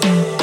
Thank you.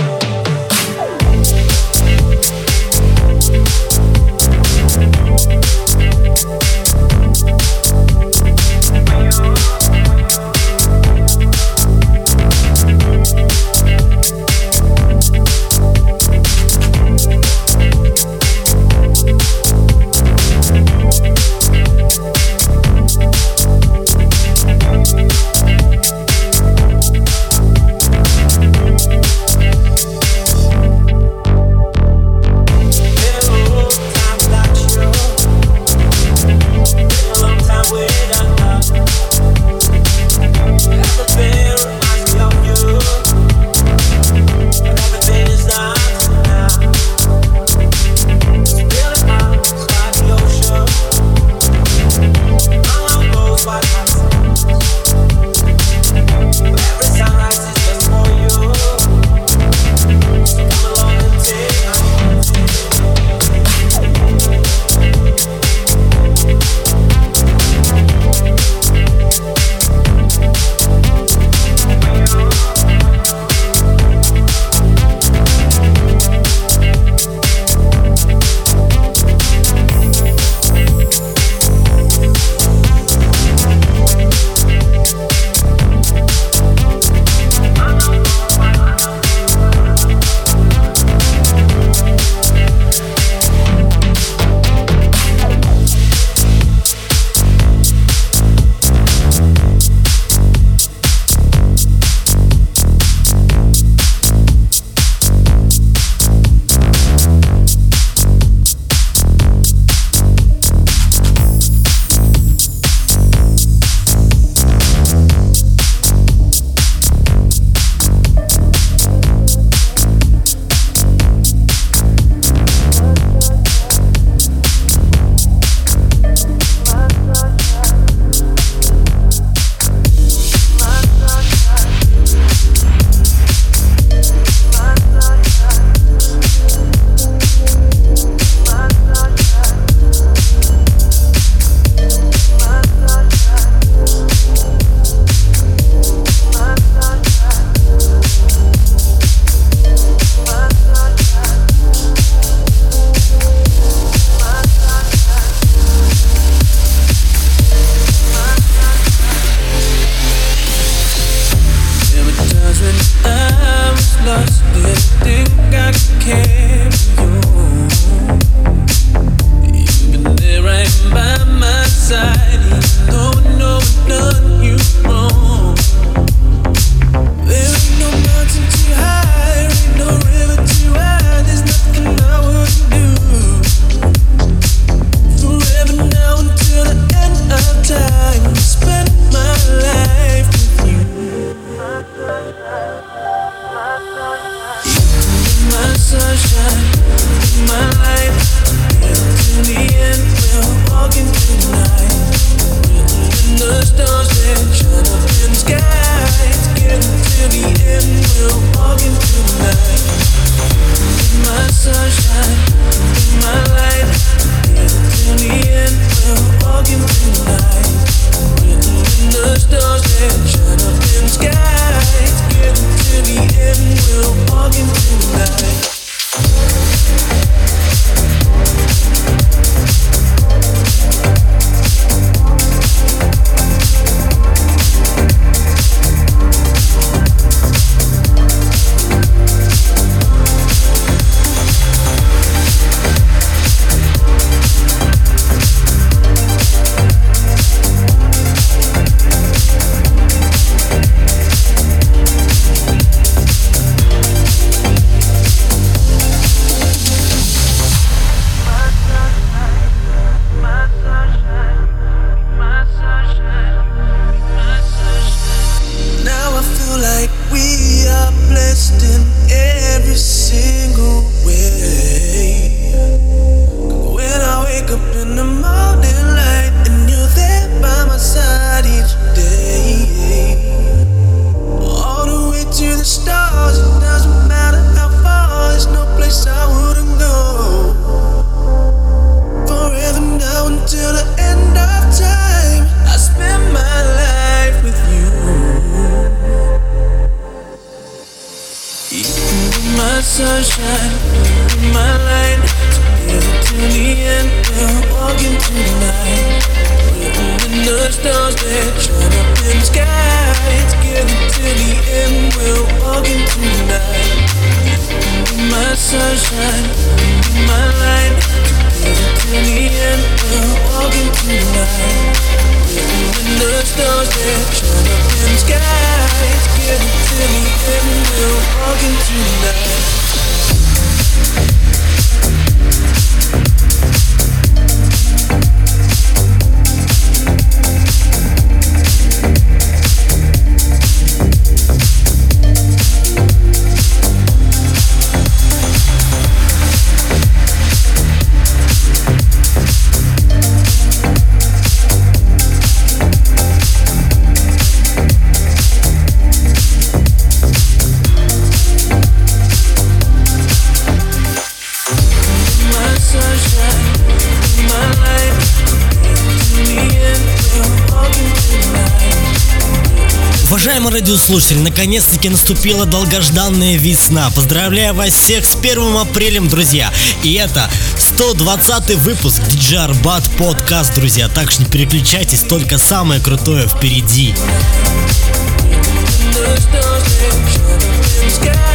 sunshine in my light. Together till the end, we're walking through the night. We're holding the stars that shine up in the sky. Together till the end, we're walking through the night. My sunshine, in my light. Together till the end, we're walking through the night. We're holding the stars that shine up in the sky. Together till the end, we're walking through the night. слушатели, наконец-таки наступила долгожданная весна. Поздравляю вас всех с первым апрелем, друзья. И это 120 выпуск DJ Арбат подкаст, друзья. Так что не переключайтесь, только самое крутое впереди. Sky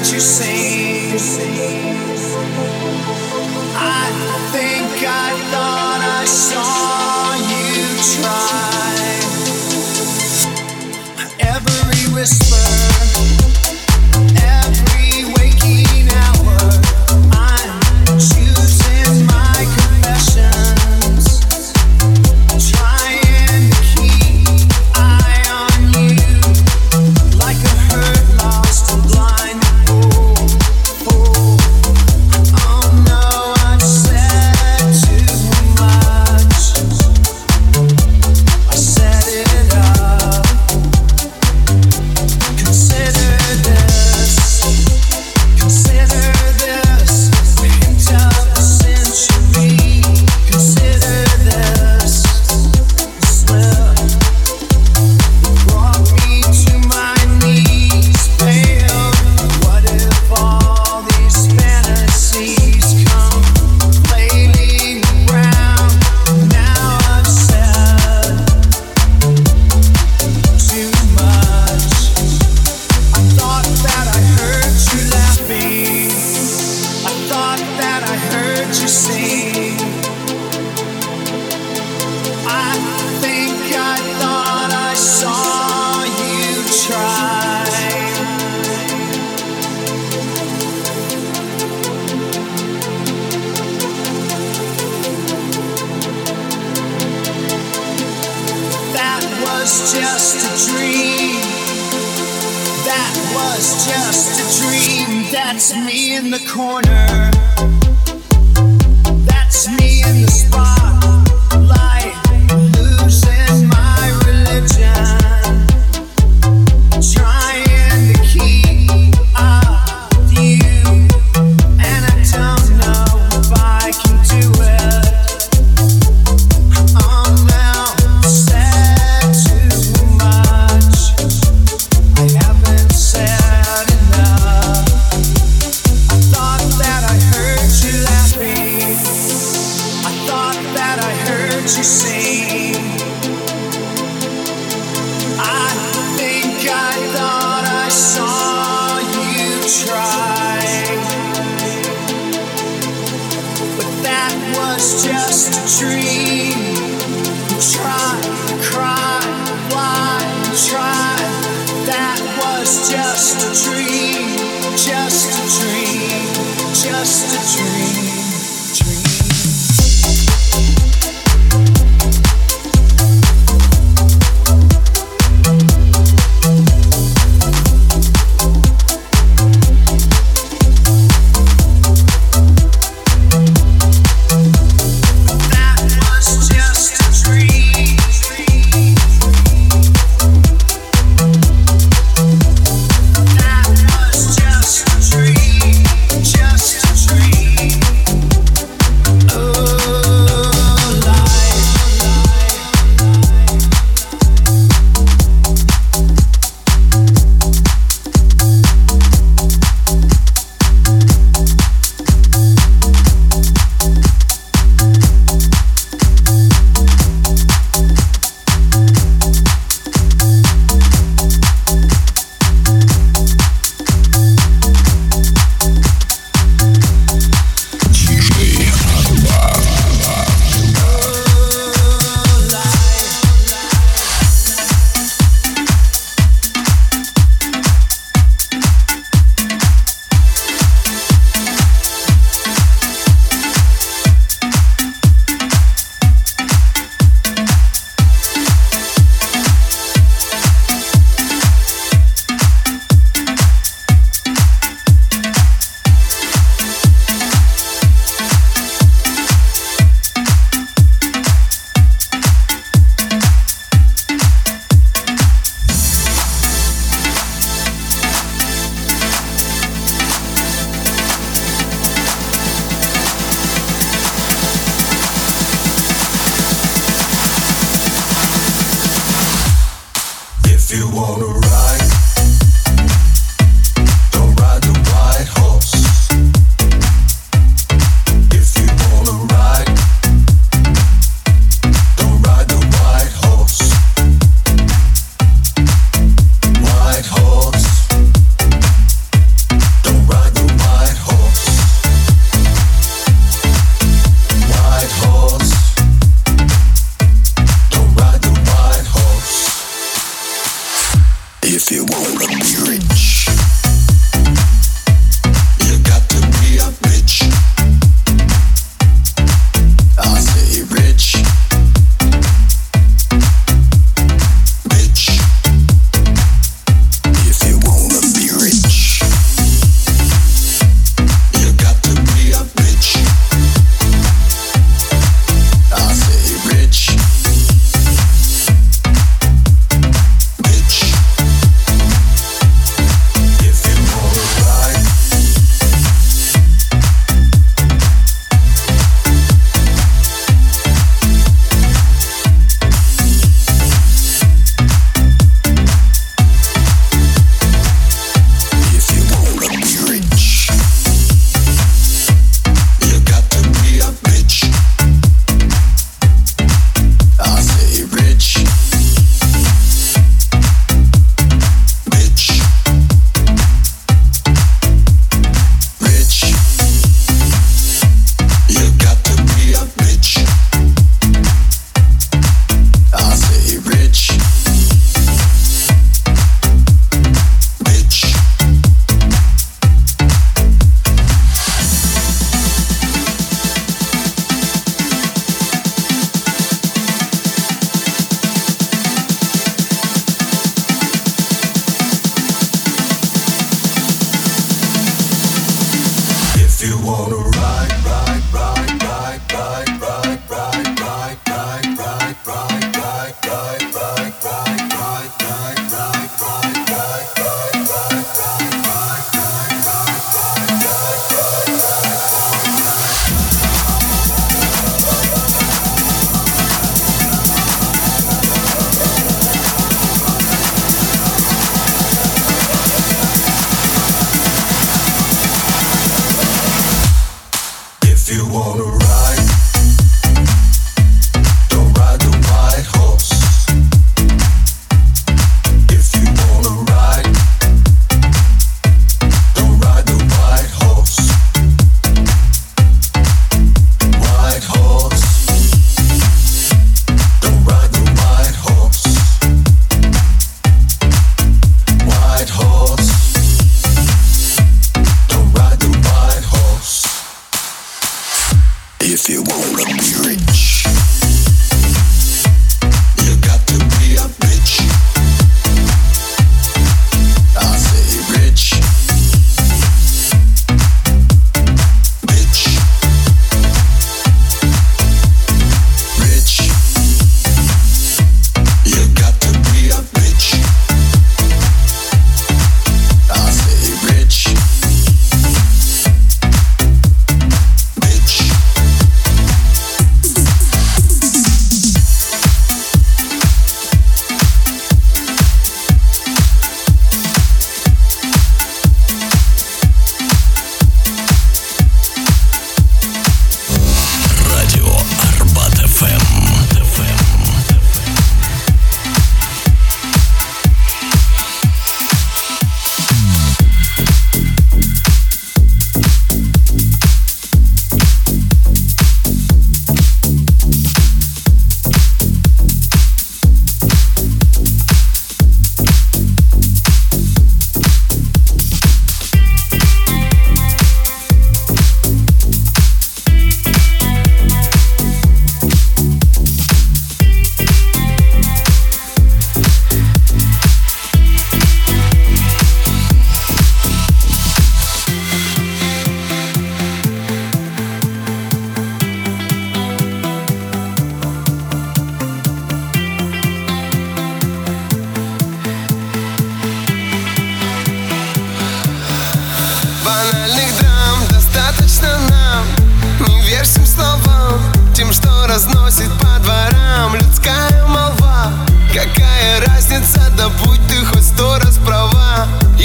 that you sing. If you wanna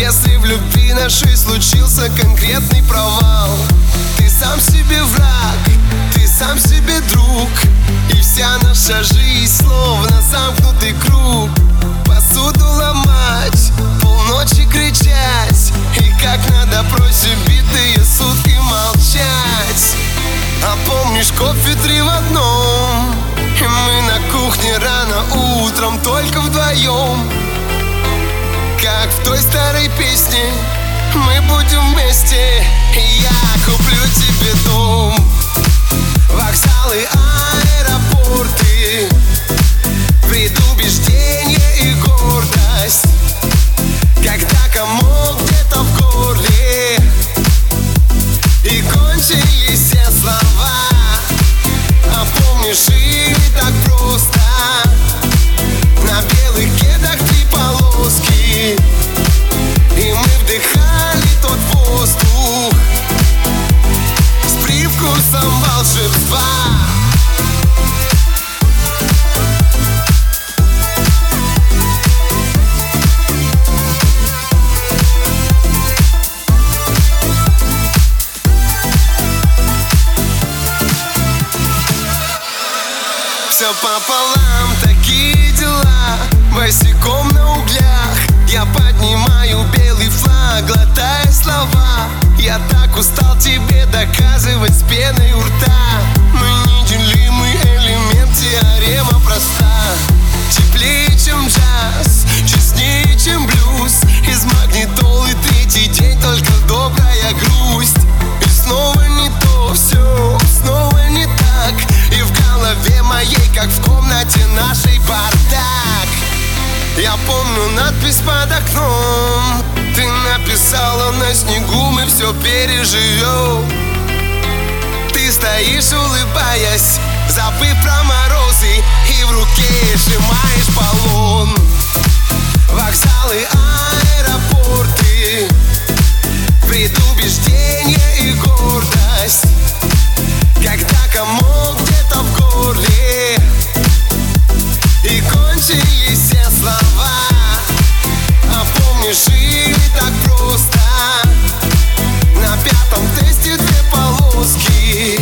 Если в любви нашей случился конкретный провал. Ты сам себе враг, ты сам себе друг И вся наша жизнь словно замкнутый круг. Посуду ломать, полночи кричать И как надо просить битые сутки молчать. А помнишь кофе три в одном? И мы на кухне рано утром только вдвоем. Как в той старой песне. Мы будем вместе Я куплю тебе дом. Вокзал тебе доказывать с пеной у рта. Мы неделимый элемент, теорема проста. Теплее, чем джаз, честнее, чем блюз. Из магнитолы третий день, только добрая грусть. И снова не то, все, снова не так. И в голове моей, как в комнате нашей бардак. Я помню надпись под окном Ты написала на снегу, мы все переживем Ты стоишь, улыбаясь, забыв про морозы И в руке сжимаешь баллон. Вокзалы, аэропорты Предубеждение и гордость. Когда комок где-то в горле И кончились все слова Помнишь, жили так просто. На пятом тесте две полоски.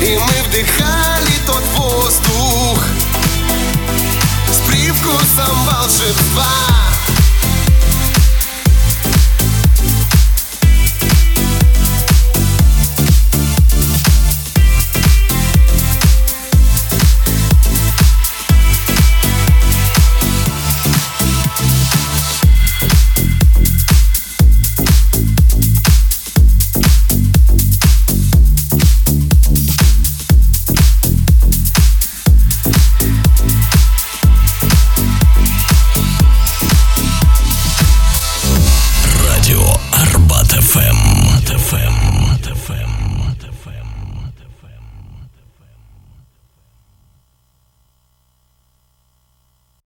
И мы вдыхали тот воздух С привкусом волшебства